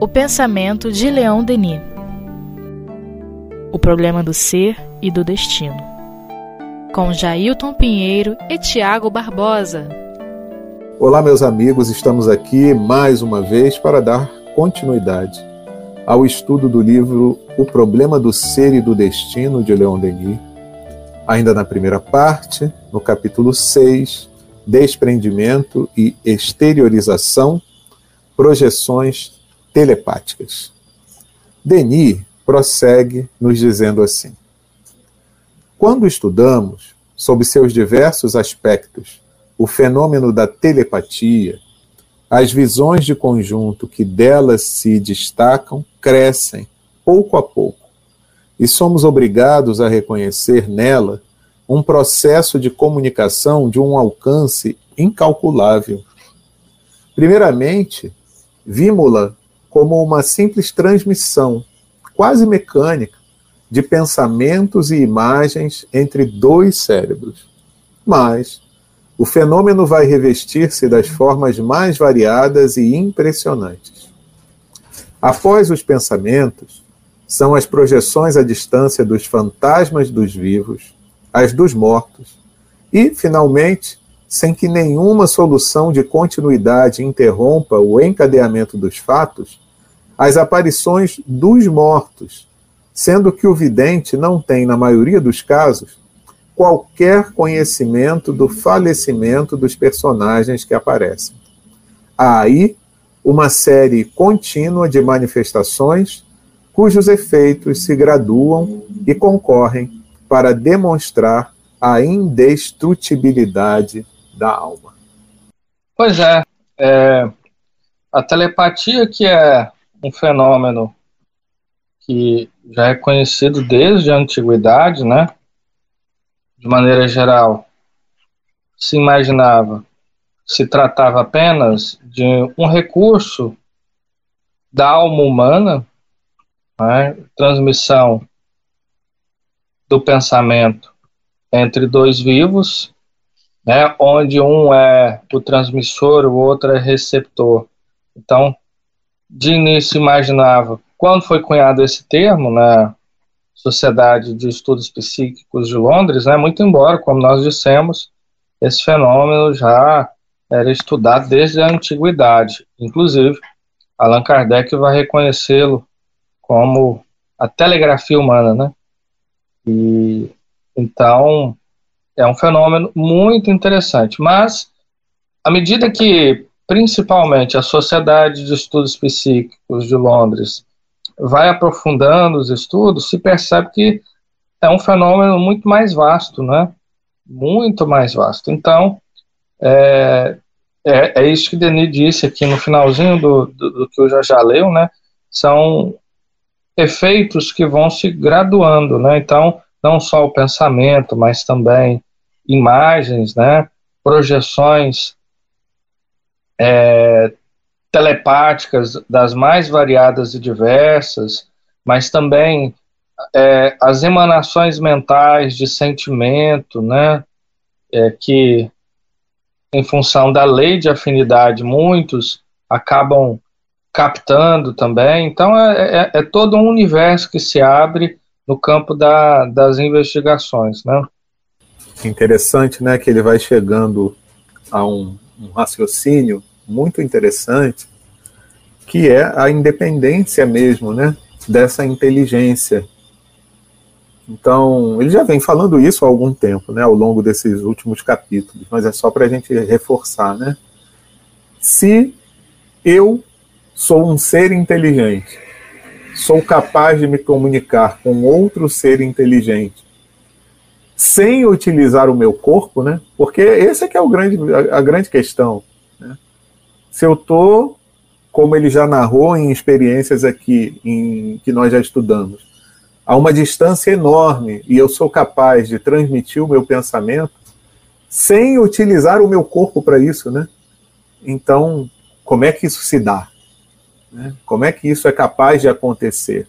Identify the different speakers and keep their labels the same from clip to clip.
Speaker 1: O pensamento de Leão Denis. O problema do ser e do destino. Com Jailton Pinheiro e Tiago Barbosa.
Speaker 2: Olá, meus amigos, estamos aqui mais uma vez para dar continuidade ao estudo do livro O Problema do Ser e do Destino de Leon Denis. Ainda na primeira parte, no capítulo 6, Desprendimento e Exteriorização, Projeções Telepáticas. Denis prossegue nos dizendo assim: Quando estudamos, sob seus diversos aspectos, o fenômeno da telepatia, as visões de conjunto que delas se destacam crescem pouco a pouco, e somos obrigados a reconhecer nela um processo de comunicação de um alcance incalculável. Primeiramente, vimos-la como uma simples transmissão, quase mecânica, de pensamentos e imagens entre dois cérebros. Mas, o fenômeno vai revestir-se das formas mais variadas e impressionantes. Após os pensamentos, são as projeções à distância dos fantasmas dos vivos, as dos mortos, e, finalmente, sem que nenhuma solução de continuidade interrompa o encadeamento dos fatos, as aparições dos mortos, sendo que o vidente não tem, na maioria dos casos, qualquer conhecimento do falecimento dos personagens que aparecem. Há aí uma série contínua de manifestações cujos efeitos se graduam e concorrem para demonstrar a indestrutibilidade da alma.
Speaker 3: Pois é, é a telepatia que é um fenômeno que já é conhecido desde a antiguidade, né? de maneira geral, se imaginava, se tratava apenas de um recurso da alma humana, né, transmissão do pensamento entre dois vivos, né, onde um é o transmissor, o outro é receptor. Então, de início imaginava, quando foi cunhado esse termo, né, Sociedade de Estudos Psíquicos de Londres, né, muito embora, como nós dissemos, esse fenômeno já era estudado desde a antiguidade. Inclusive, Allan Kardec vai reconhecê-lo como a telegrafia humana, né? E então é um fenômeno muito interessante. Mas à medida que, principalmente, a Sociedade de Estudos Psíquicos de Londres vai aprofundando os estudos, se percebe que é um fenômeno muito mais vasto, né? Muito mais vasto. Então, é, é, é isso que Denis disse aqui no finalzinho do, do, do que eu já já leu, né? São efeitos que vão se graduando, né? Então, não só o pensamento, mas também imagens, né? Projeções é, telepáticas das mais variadas e diversas, mas também é, as emanações mentais de sentimento, né, é, que em função da lei de afinidade muitos acabam captando também. Então é, é, é todo um universo que se abre no campo da, das investigações, né?
Speaker 2: Interessante, né, que ele vai chegando a um, um raciocínio muito interessante, que é a independência mesmo, né, dessa inteligência. Então, ele já vem falando isso há algum tempo, né, ao longo desses últimos capítulos, mas é só para a gente reforçar, né? Se eu sou um ser inteligente, sou capaz de me comunicar com outro ser inteligente, sem utilizar o meu corpo, né? Porque esse é que é o grande, a, a grande questão se eu estou, como ele já narrou em experiências aqui em, que nós já estudamos, a uma distância enorme e eu sou capaz de transmitir o meu pensamento sem utilizar o meu corpo para isso, né? Então, como é que isso se dá? Né? Como é que isso é capaz de acontecer?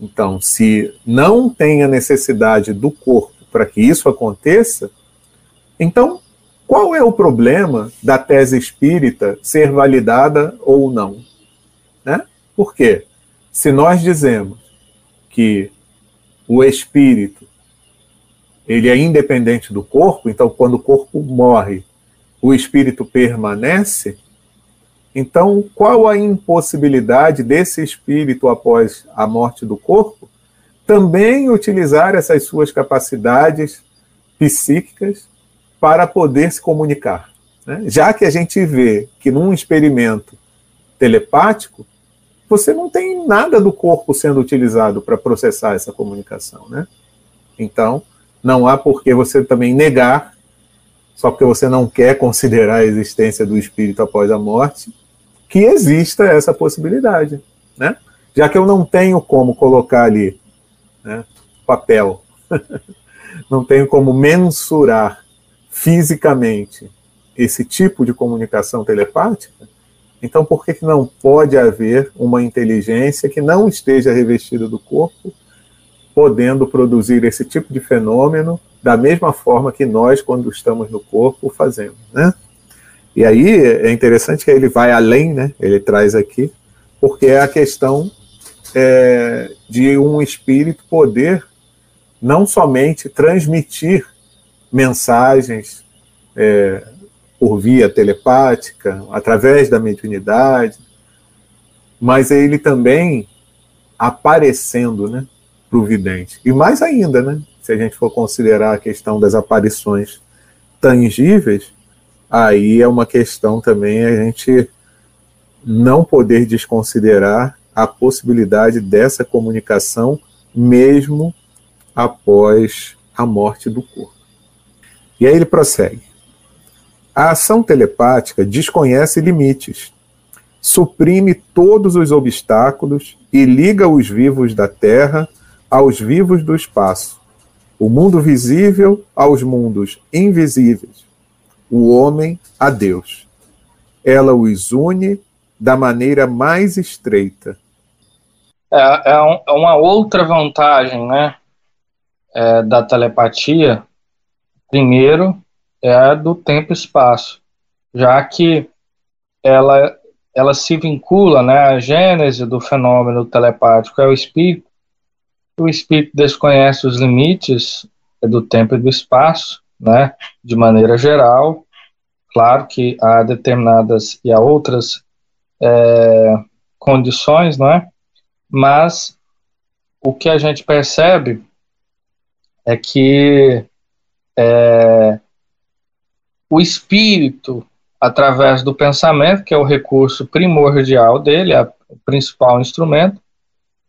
Speaker 2: Então, se não tem a necessidade do corpo para que isso aconteça, então qual é o problema da tese espírita ser validada ou não? Né? Por quê? Se nós dizemos que o espírito ele é independente do corpo, então quando o corpo morre, o espírito permanece, então qual a impossibilidade desse espírito após a morte do corpo também utilizar essas suas capacidades psíquicas para poder se comunicar? Né? Já que a gente vê que num experimento telepático, você não tem nada do corpo sendo utilizado para processar essa comunicação, né? Então, não há por que você também negar, só porque você não quer considerar a existência do espírito após a morte, que exista essa possibilidade, né? Já que eu não tenho como colocar ali né, papel, não tenho como mensurar fisicamente esse tipo de comunicação telepática, então por que, que não pode haver uma inteligência que não esteja revestida do corpo podendo produzir esse tipo de fenômeno da mesma forma que nós, quando estamos no corpo, fazemos, né? E aí é interessante que ele vai além, né? Ele traz aqui, porque é a questão é, de um espírito poder não somente transmitir mensagens é, por via telepática, através da mediunidade, mas ele também aparecendo, né? providente. E mais ainda, né? Se a gente for considerar a questão das aparições tangíveis, aí é uma questão também a gente não poder desconsiderar a possibilidade dessa comunicação mesmo após a morte do corpo. E aí ele prossegue. A ação telepática desconhece limites, suprime todos os obstáculos e liga os vivos da Terra aos vivos do espaço, o mundo visível aos mundos invisíveis, o homem a Deus. Ela os une da maneira mais estreita.
Speaker 3: É, é, um, é uma outra vantagem né, é, da telepatia. Primeiro, é a do tempo e espaço, já que ela, ela se vincula né, à gênese do fenômeno telepático, é o espírito o espírito desconhece os limites do tempo e do espaço, né, de maneira geral. Claro que há determinadas e há outras é, condições, não é? Mas o que a gente percebe é que é, o espírito, através do pensamento, que é o recurso primordial dele, é o principal instrumento,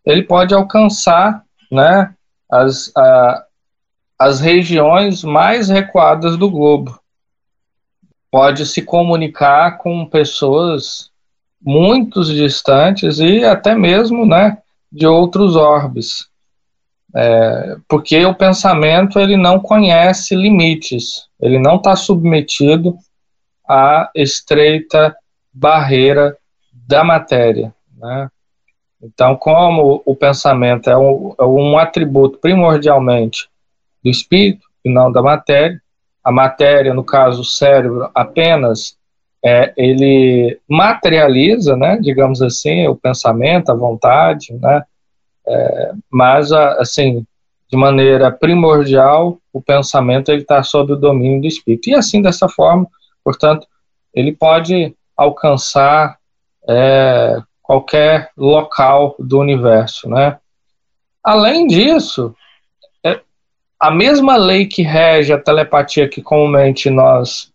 Speaker 3: ele pode alcançar né, as, a, as regiões mais recuadas do globo. Pode se comunicar com pessoas muito distantes e até mesmo né, de outros orbes. É, porque o pensamento ele não conhece limites, ele não está submetido à estreita barreira da matéria. Né? Então, como o pensamento é um, é um atributo primordialmente do espírito e não da matéria, a matéria, no caso o cérebro, apenas é, ele materializa, né, digamos assim, o pensamento, a vontade, né, é, mas assim, de maneira primordial, o pensamento ele está sob o domínio do espírito e assim dessa forma, portanto, ele pode alcançar é, qualquer local do universo, né? Além disso, a mesma lei que rege a telepatia que comumente nós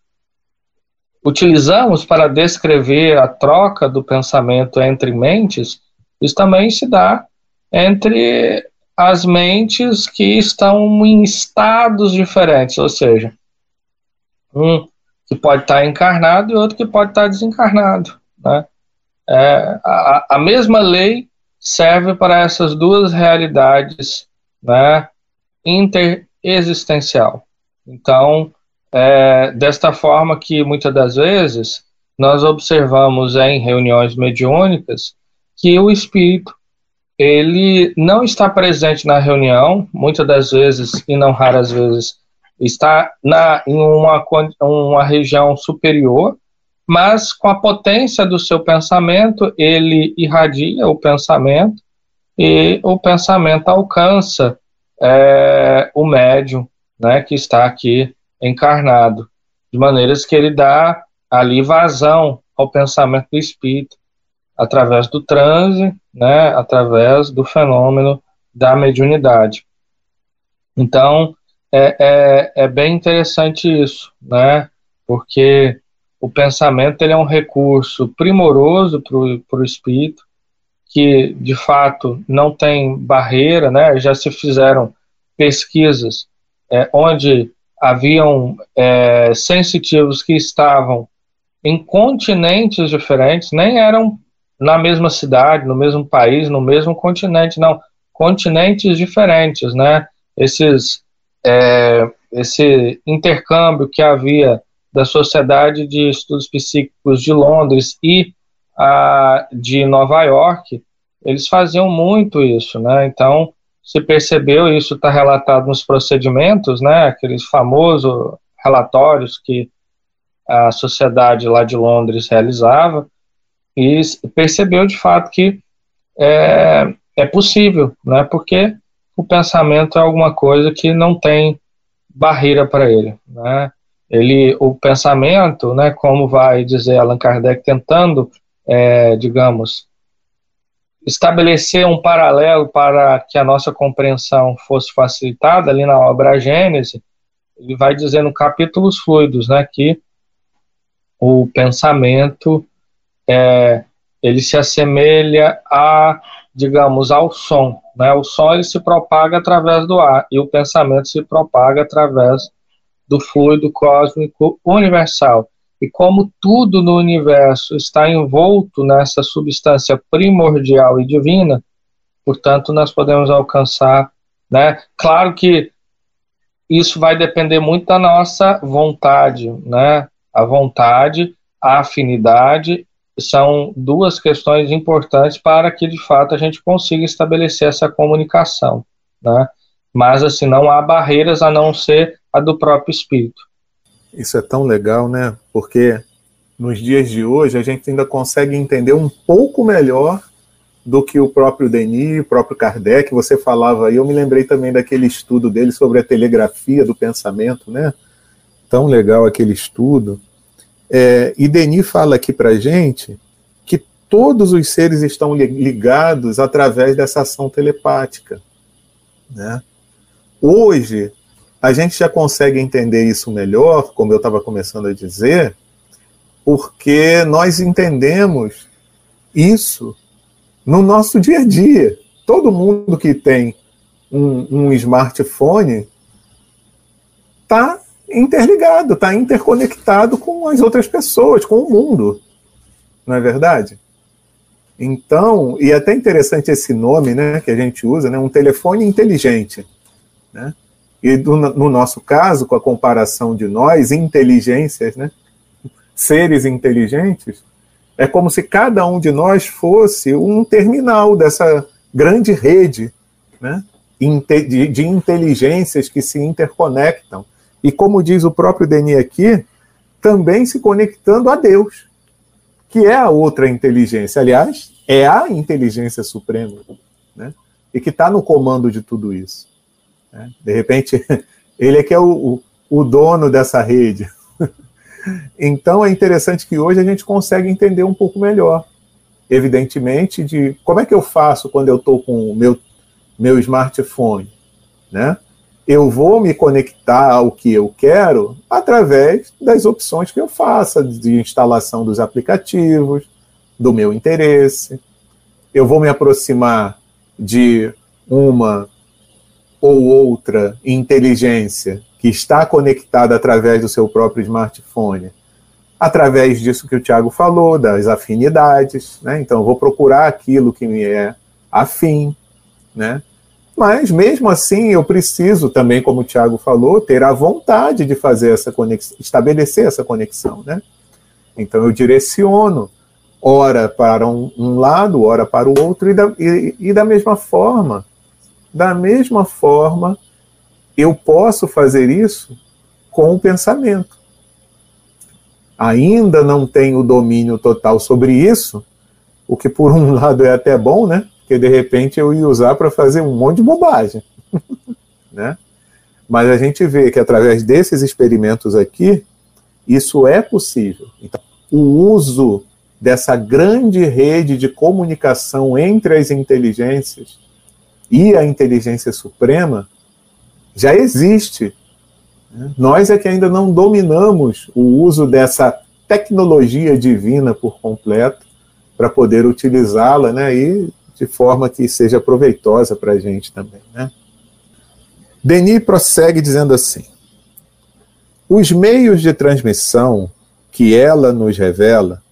Speaker 3: utilizamos para descrever a troca do pensamento entre mentes, isso também se dá entre as mentes que estão em estados diferentes, ou seja, um que pode estar encarnado e outro que pode estar desencarnado, né? É, a, a, mesma lei serve para essas duas realidades né, interexistencial. Então, é, desta forma que muitas das vezes nós observamos em reuniões mediúnicas que o espírito ele não está presente na reunião, muitas das vezes e não raras vezes está na, em uma, uma região superior, mas com a potência do seu pensamento, ele irradia o pensamento e o pensamento alcança é, o médium né, que está aqui encarnado, de maneiras que ele dá ali vazão ao pensamento do espírito, através do transe, né, através do fenômeno da mediunidade. Então, é, é, é bem interessante isso, né, porque o pensamento ele é um recurso primoroso para o espírito, que de fato não tem barreira, né? Já se fizeram pesquisas é, onde haviam é, sensitivos que estavam em continentes diferentes, nem eram na mesma cidade, no mesmo país, no mesmo continente, não, continentes diferentes, né? Esses, é, esse intercâmbio que havia da Sociedade de Estudos Psíquicos de Londres e a, de Nova York, eles faziam muito isso, né? Então, se percebeu, isso está relatado nos procedimentos, né? Aqueles famosos relatórios que a sociedade lá de Londres realizava, e percebeu de fato que é, é possível, né? Porque o pensamento é alguma coisa que não tem barreira para ele, né? Ele, o pensamento, né? Como vai dizer Allan Kardec, tentando, é, digamos, estabelecer um paralelo para que a nossa compreensão fosse facilitada ali na obra Gênese, ele vai dizer no capítulo fluidos, né, que o pensamento é, ele se assemelha a, digamos, ao som, né? O som ele se propaga através do ar e o pensamento se propaga através do fluido cósmico universal. E como tudo no universo está envolto nessa substância primordial e divina, portanto, nós podemos alcançar, né? Claro que isso vai depender muito da nossa vontade, né? A vontade, a afinidade são duas questões importantes para que de fato a gente consiga estabelecer essa comunicação, né? Mas assim não há barreiras a não ser a do próprio espírito.
Speaker 2: Isso é tão legal, né? Porque nos dias de hoje a gente ainda consegue entender um pouco melhor do que o próprio Denis, o próprio Kardec, você falava aí, eu me lembrei também daquele estudo dele sobre a telegrafia do pensamento, né? Tão legal aquele estudo. É, e Denis fala aqui para gente que todos os seres estão ligados através dessa ação telepática. Né? Hoje, a gente já consegue entender isso melhor, como eu estava começando a dizer, porque nós entendemos isso no nosso dia a dia. Todo mundo que tem um, um smartphone está interligado, está interconectado com as outras pessoas, com o mundo. Não é verdade? Então, e é até interessante esse nome né, que a gente usa, né, um telefone inteligente. Né? E do, no nosso caso, com a comparação de nós, inteligências, né? seres inteligentes, é como se cada um de nós fosse um terminal dessa grande rede né? de, de inteligências que se interconectam. E como diz o próprio Denis aqui, também se conectando a Deus, que é a outra inteligência. Aliás, é a inteligência suprema, né? e que está no comando de tudo isso. Né? De repente, ele é que é o, o, o dono dessa rede. Então é interessante que hoje a gente consegue entender um pouco melhor, evidentemente, de como é que eu faço quando eu estou com o meu, meu smartphone, né? Eu vou me conectar ao que eu quero através das opções que eu faça de instalação dos aplicativos, do meu interesse. Eu vou me aproximar de uma ou outra inteligência que está conectada através do seu próprio smartphone, através disso que o Tiago falou, das afinidades, né? Então, vou procurar aquilo que me é afim, né? Mas, mesmo assim, eu preciso também, como o Tiago falou, ter a vontade de fazer essa conexão, estabelecer essa conexão, né? Então, eu direciono, ora para um, um lado, ora para o outro, e da, e, e da mesma forma, da mesma forma, eu posso fazer isso com o pensamento. Ainda não tem o domínio total sobre isso, o que por um lado é até bom, né? Porque de repente eu ia usar para fazer um monte de bobagem, né? Mas a gente vê que através desses experimentos aqui, isso é possível. Então, o uso dessa grande rede de comunicação entre as inteligências e a inteligência suprema já existe. Nós é que ainda não dominamos o uso dessa tecnologia divina por completo para poder utilizá-la, né? E de forma que seja proveitosa para a gente também, né? Denis prossegue dizendo assim: os meios de transmissão que ela nos revela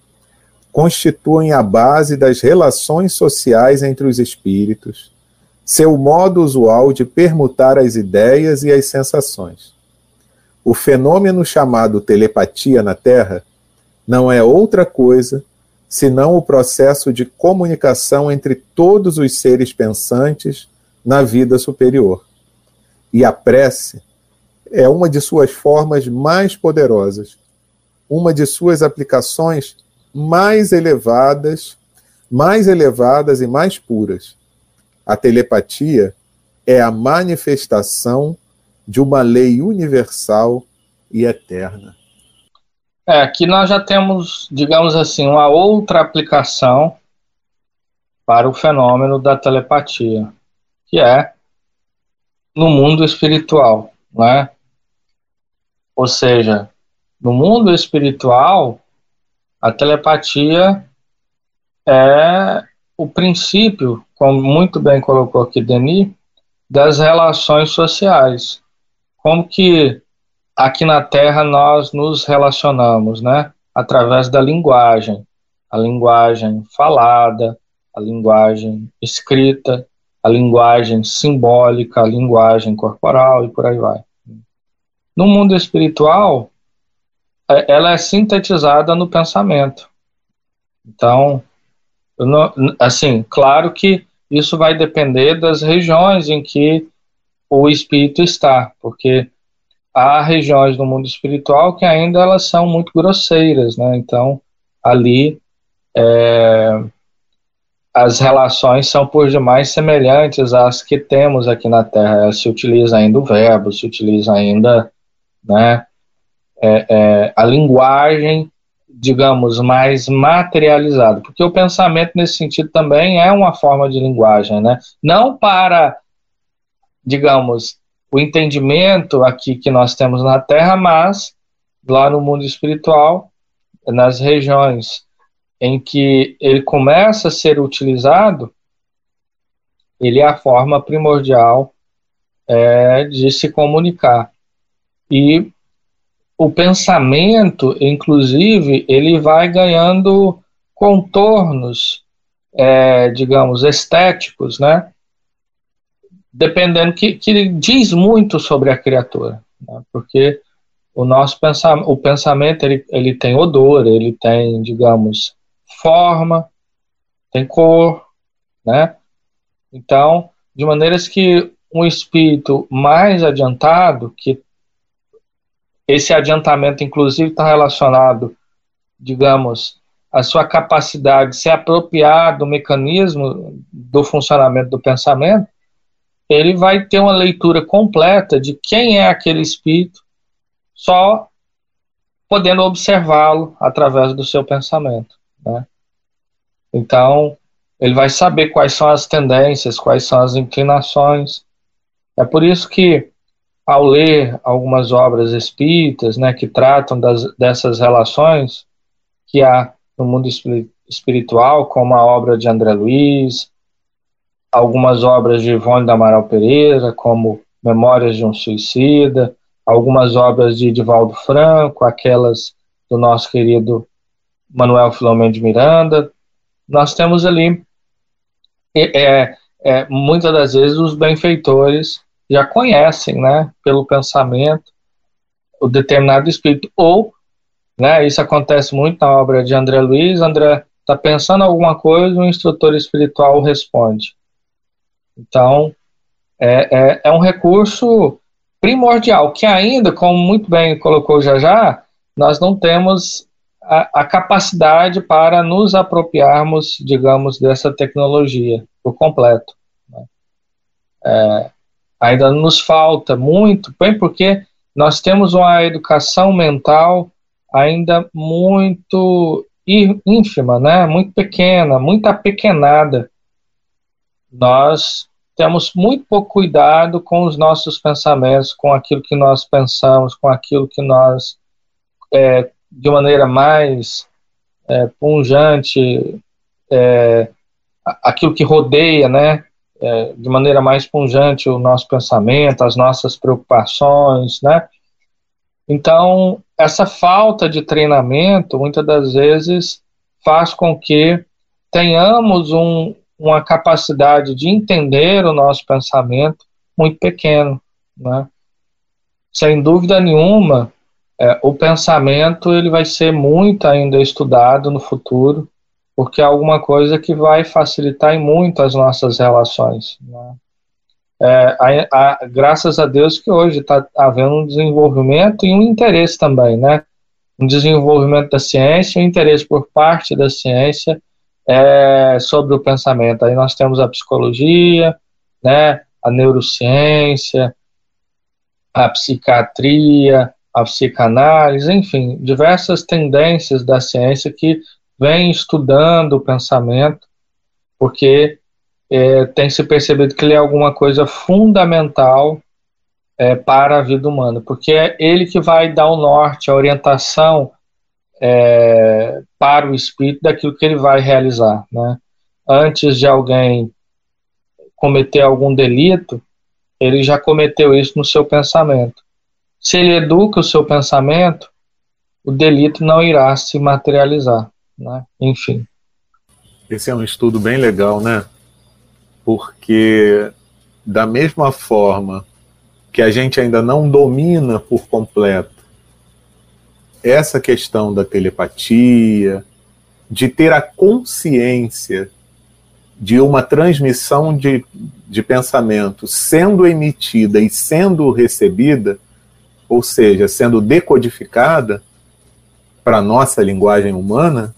Speaker 2: constituem a base das relações sociais entre os espíritos, seu modo usual de permutar as ideias e as sensações. O fenômeno chamado telepatia na Terra não é outra coisa senão o processo de comunicação entre todos os seres pensantes na vida superior. E a prece é uma de suas formas mais poderosas, uma de suas aplicações mais elevadas, mais elevadas e mais puras. A telepatia é a manifestação de uma lei universal e eterna.
Speaker 3: É, aqui nós já temos, digamos assim, uma outra aplicação para o fenômeno da telepatia, que é no mundo espiritual, né? Ou seja, no mundo espiritual, a telepatia é o princípio, como muito bem colocou aqui Denis, das relações sociais. Como que aqui na Terra nós nos relacionamos, né? Através da linguagem, a linguagem falada, a linguagem escrita, a linguagem simbólica, a linguagem corporal e por aí vai. No mundo espiritual, é, ela é sintetizada no pensamento. Então, não, assim, claro que isso vai depender das regiões em que o espírito está, porque há regiões do mundo espiritual que ainda elas são muito grosseiras, né? Então, ali é, as relações são por demais semelhantes às que temos aqui na Terra. Se utiliza ainda o verbo, se utiliza ainda né, é, é, a linguagem, digamos, mais materializada, porque o pensamento nesse sentido também é uma forma de linguagem, né? Não para, digamos, o entendimento aqui que nós temos na Terra, mas lá no mundo espiritual, nas regiões em que ele começa a ser utilizado, ele é a forma primordial é, de se comunicar. E o pensamento, inclusive, ele vai ganhando contornos, é, digamos, estéticos, né? Dependendo que, que diz muito sobre a criatura, né? porque o nosso pensamento, o pensamento ele, ele tem odor, ele tem, digamos, forma, tem cor, né? Então, de maneiras que um espírito mais adiantado, que esse adiantamento, inclusive, está relacionado, digamos, à sua capacidade de se apropriar do mecanismo do funcionamento do pensamento, ele vai ter uma leitura completa de quem é aquele espírito, só podendo observá-lo através do seu pensamento. Né? Então, ele vai saber quais são as tendências, quais são as inclinações. É por isso que ao ler algumas obras espíritas, né, que tratam das, dessas relações que há no mundo espiritual, como a obra de André Luiz, algumas obras de Ivone da Amaral Pereira, como Memórias de um Suicida, algumas obras de Divaldo Franco, aquelas do nosso querido Manuel Filomeno de Miranda. Nós temos ali, é, é, muitas das vezes, os benfeitores já conhecem, né, pelo pensamento, o determinado espírito. Ou, né, isso acontece muito na obra de André Luiz, André está pensando alguma coisa, o instrutor espiritual responde. Então, é, é, é um recurso primordial, que ainda, como muito bem colocou já já, nós não temos a, a capacidade para nos apropriarmos, digamos, dessa tecnologia por completo. Né? É, ainda nos falta muito, bem porque nós temos uma educação mental ainda muito ínfima, né? muito pequena, muito apequenada. Nós temos muito pouco cuidado com os nossos pensamentos, com aquilo que nós pensamos, com aquilo que nós, é, de maneira mais é, punjante, é, aquilo que rodeia, né, é, de maneira mais punjante o nosso pensamento, as nossas preocupações, né. Então, essa falta de treinamento, muitas das vezes, faz com que tenhamos um, uma capacidade de entender o nosso pensamento muito pequeno, né? Sem dúvida nenhuma, é, o pensamento ele vai ser muito ainda estudado no futuro, porque é alguma coisa que vai facilitar muito as nossas relações. Né? É, a, a, graças a Deus que hoje está havendo um desenvolvimento e um interesse também, né? Um desenvolvimento da ciência, um interesse por parte da ciência é, sobre o pensamento. Aí nós temos a psicologia, né, a neurociência, a psiquiatria, a psicanálise, enfim, diversas tendências da ciência que vêm estudando o pensamento, porque é, tem se percebido que ele é alguma coisa fundamental é, para a vida humana, porque é ele que vai dar o norte, a orientação é, para o espírito daquilo que ele vai realizar. Né? Antes de alguém cometer algum delito, ele já cometeu isso no seu pensamento. Se ele educa o seu pensamento, o delito não irá se materializar. Né? Enfim.
Speaker 2: Esse é um estudo bem legal, né? Porque, da mesma forma que a gente ainda não domina por completo essa questão da telepatia, de ter a consciência de uma transmissão de, de pensamento sendo emitida e sendo recebida, ou seja, sendo decodificada para nossa linguagem humana,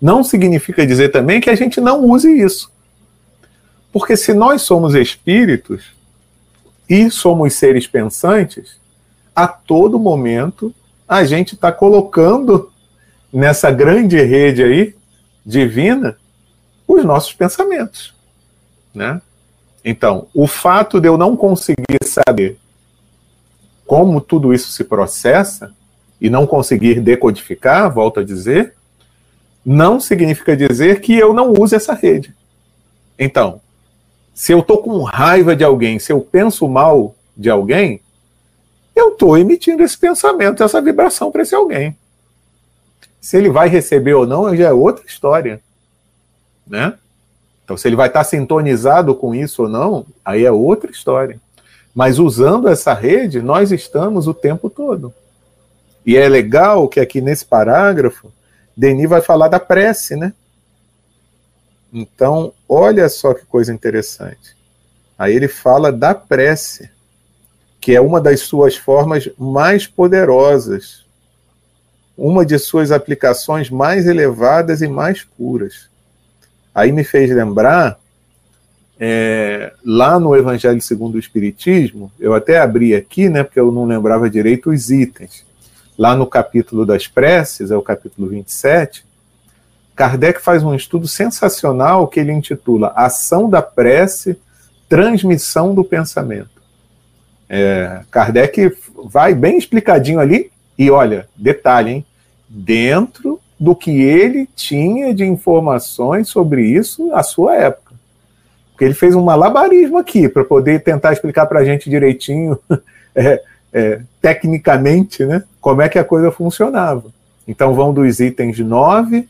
Speaker 2: não significa dizer também que a gente não use isso. Porque se nós somos espíritos e somos seres pensantes, a todo momento a gente está colocando nessa grande rede aí divina os nossos pensamentos, né? Então, o fato de eu não conseguir saber como tudo isso se processa e não conseguir decodificar, volto a dizer, não significa dizer que eu não use essa rede. Então, se eu estou com raiva de alguém, se eu penso mal de alguém, eu estou emitindo esse pensamento, essa vibração para esse alguém. Se ele vai receber ou não, já é outra história. Né? Então, se ele vai estar sintonizado com isso ou não, aí é outra história. Mas usando essa rede, nós estamos o tempo todo. E é legal que aqui nesse parágrafo, Denis vai falar da prece, né? Então, olha só que coisa interessante. Aí ele fala da prece que é uma das suas formas mais poderosas, uma de suas aplicações mais elevadas e mais puras. Aí me fez lembrar, é, lá no Evangelho segundo o Espiritismo, eu até abri aqui, né, porque eu não lembrava direito os itens. Lá no capítulo das preces, é o capítulo 27, Kardec faz um estudo sensacional que ele intitula Ação da Prece, Transmissão do Pensamento. É, Kardec vai bem explicadinho ali, e olha, detalhe, hein? Dentro do que ele tinha de informações sobre isso à sua época. Porque ele fez um malabarismo aqui para poder tentar explicar para a gente direitinho, é, é, tecnicamente, né, como é que a coisa funcionava. Então vão dos itens 9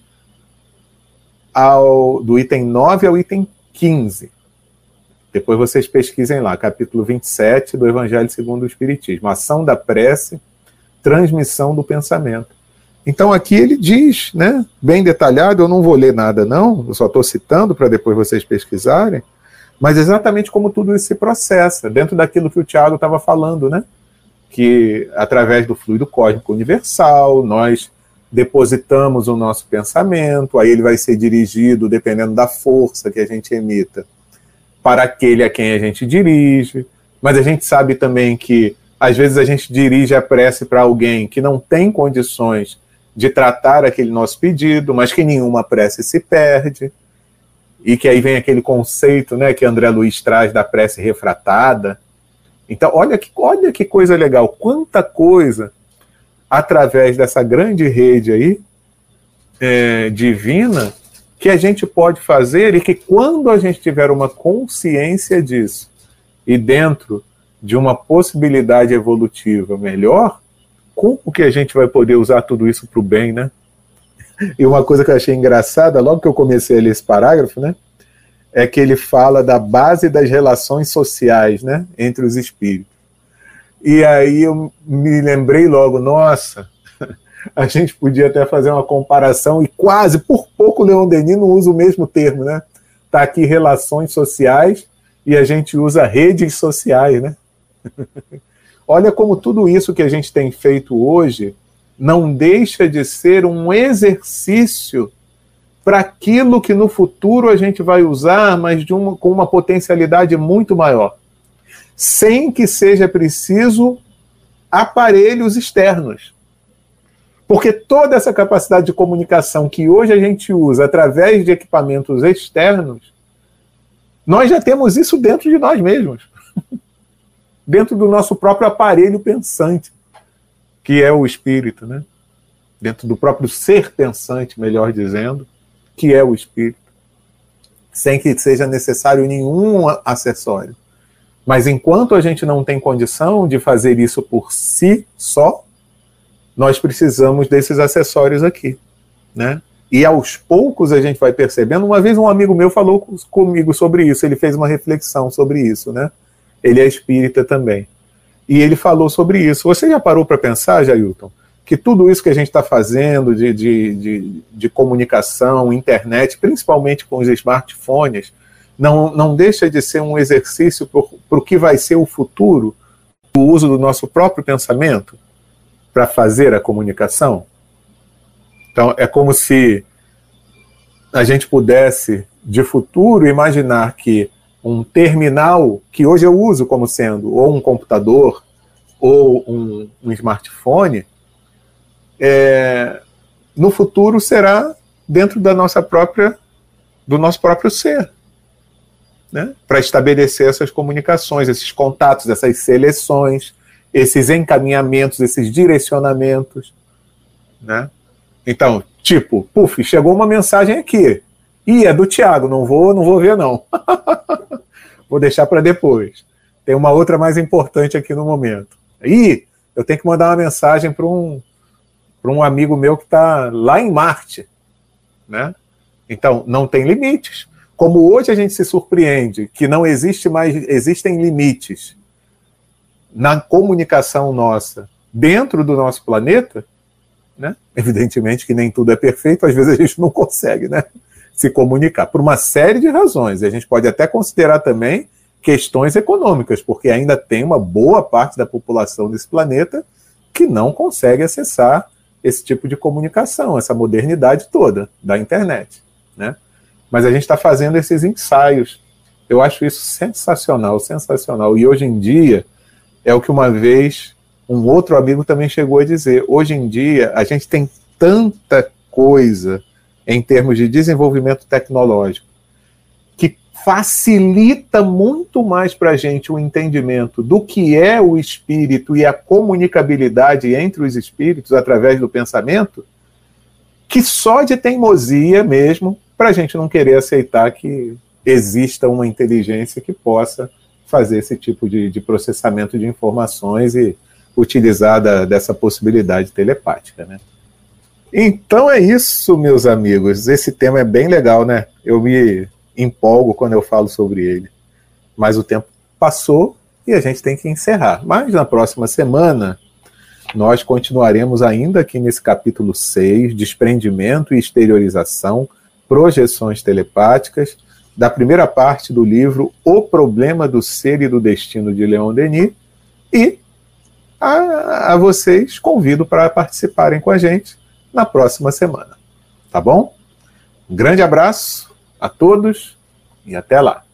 Speaker 2: ao do item 9 ao item 15. Depois vocês pesquisem lá, capítulo 27 do Evangelho segundo o Espiritismo. Ação da prece, transmissão do pensamento. Então aqui ele diz, né, bem detalhado, eu não vou ler nada não, eu só estou citando para depois vocês pesquisarem, mas exatamente como tudo isso se processa, dentro daquilo que o Tiago estava falando, né? Que através do fluido cósmico universal, nós depositamos o nosso pensamento, aí ele vai ser dirigido, dependendo da força que a gente emita, para aquele a quem a gente dirige. Mas a gente sabe também que às vezes a gente dirige a prece para alguém que não tem condições de tratar aquele nosso pedido, mas que nenhuma prece se perde. E que aí vem aquele conceito né, que André Luiz traz da prece refratada. Então, olha que, olha que coisa legal, quanta coisa através dessa grande rede aí é, divina que a gente pode fazer e que quando a gente tiver uma consciência disso e dentro de uma possibilidade evolutiva melhor, como que a gente vai poder usar tudo isso para o bem, né? E uma coisa que eu achei engraçada, logo que eu comecei a ler esse parágrafo, né? É que ele fala da base das relações sociais, né? Entre os espíritos. E aí eu me lembrei logo, nossa, a gente podia até fazer uma comparação e quase, por pouco, Leon Denis não usa o mesmo termo, né? Está aqui relações sociais e a gente usa redes sociais, né? Olha como tudo isso que a gente tem feito hoje não deixa de ser um exercício para aquilo que no futuro a gente vai usar, mas de uma, com uma potencialidade muito maior, sem que seja preciso aparelhos externos. Porque toda essa capacidade de comunicação que hoje a gente usa através de equipamentos externos, nós já temos isso dentro de nós mesmos. dentro do nosso próprio aparelho pensante, que é o espírito, né? Dentro do próprio ser pensante, melhor dizendo, que é o espírito, sem que seja necessário nenhum acessório. Mas enquanto a gente não tem condição de fazer isso por si só, nós precisamos desses acessórios aqui, né? E aos poucos a gente vai percebendo. Uma vez um amigo meu falou comigo sobre isso, ele fez uma reflexão sobre isso, né? ele é espírita também. E ele falou sobre isso. Você já parou para pensar, Jailton, que tudo isso que a gente está fazendo de, de, de, de, comunicação, internet, principalmente com os smartphones, não, não deixa de ser um exercício para o que vai ser o futuro, o uso do nosso próprio pensamento para fazer a comunicação? Então, é como se a gente pudesse, de futuro, imaginar que um terminal que hoje eu uso como sendo ou um computador ou um, um smartphone, é, no futuro será dentro da nossa própria do nosso próprio ser, né? Para estabelecer essas comunicações, esses contatos, essas seleções, esses encaminhamentos, esses direcionamentos, né? Então, tipo, puf, chegou uma mensagem aqui. Ih, é do Tiago, não vou, não vou ver não. vou deixar para depois. Tem uma outra mais importante aqui no momento. Ih, eu tenho que mandar uma mensagem para um para um amigo meu que está lá em Marte, né? Então, não tem limites. Como hoje a gente se surpreende que não existe mais, existem limites na comunicação nossa dentro do nosso planeta, né? Evidentemente que nem tudo é perfeito, às vezes a gente não consegue, né? se comunicar, por uma série de razões. A gente pode até considerar também questões econômicas, porque ainda tem uma boa parte da população desse planeta que não consegue acessar esse tipo de comunicação, essa modernidade toda da internet. Né? Mas a gente está fazendo esses ensaios. Eu acho isso sensacional, sensacional. E hoje em dia, é o que uma vez um outro amigo também chegou a dizer: hoje em dia, a gente tem tanta coisa em termos de desenvolvimento tecnológico, facilita muito mais para a gente o entendimento do que é o espírito e a comunicabilidade entre os espíritos através do pensamento, que só de teimosia mesmo, para a gente não querer aceitar que exista uma inteligência que possa fazer esse tipo de, de processamento de informações e utilizar da, dessa possibilidade telepática, né? Então é isso, meus amigos. Esse tema é bem legal, né? Eu me empolgo quando eu falo sobre ele. Mas o tempo passou e a gente tem que encerrar. Mas na próxima semana nós continuaremos ainda aqui nesse capítulo 6, desprendimento e exteriorização, projeções telepáticas, da primeira parte do livro O Problema do Ser e do Destino de Leon Denis. E a, a vocês convido para participarem com a gente na próxima semana. Tá bom? Um grande abraço a todos e até lá.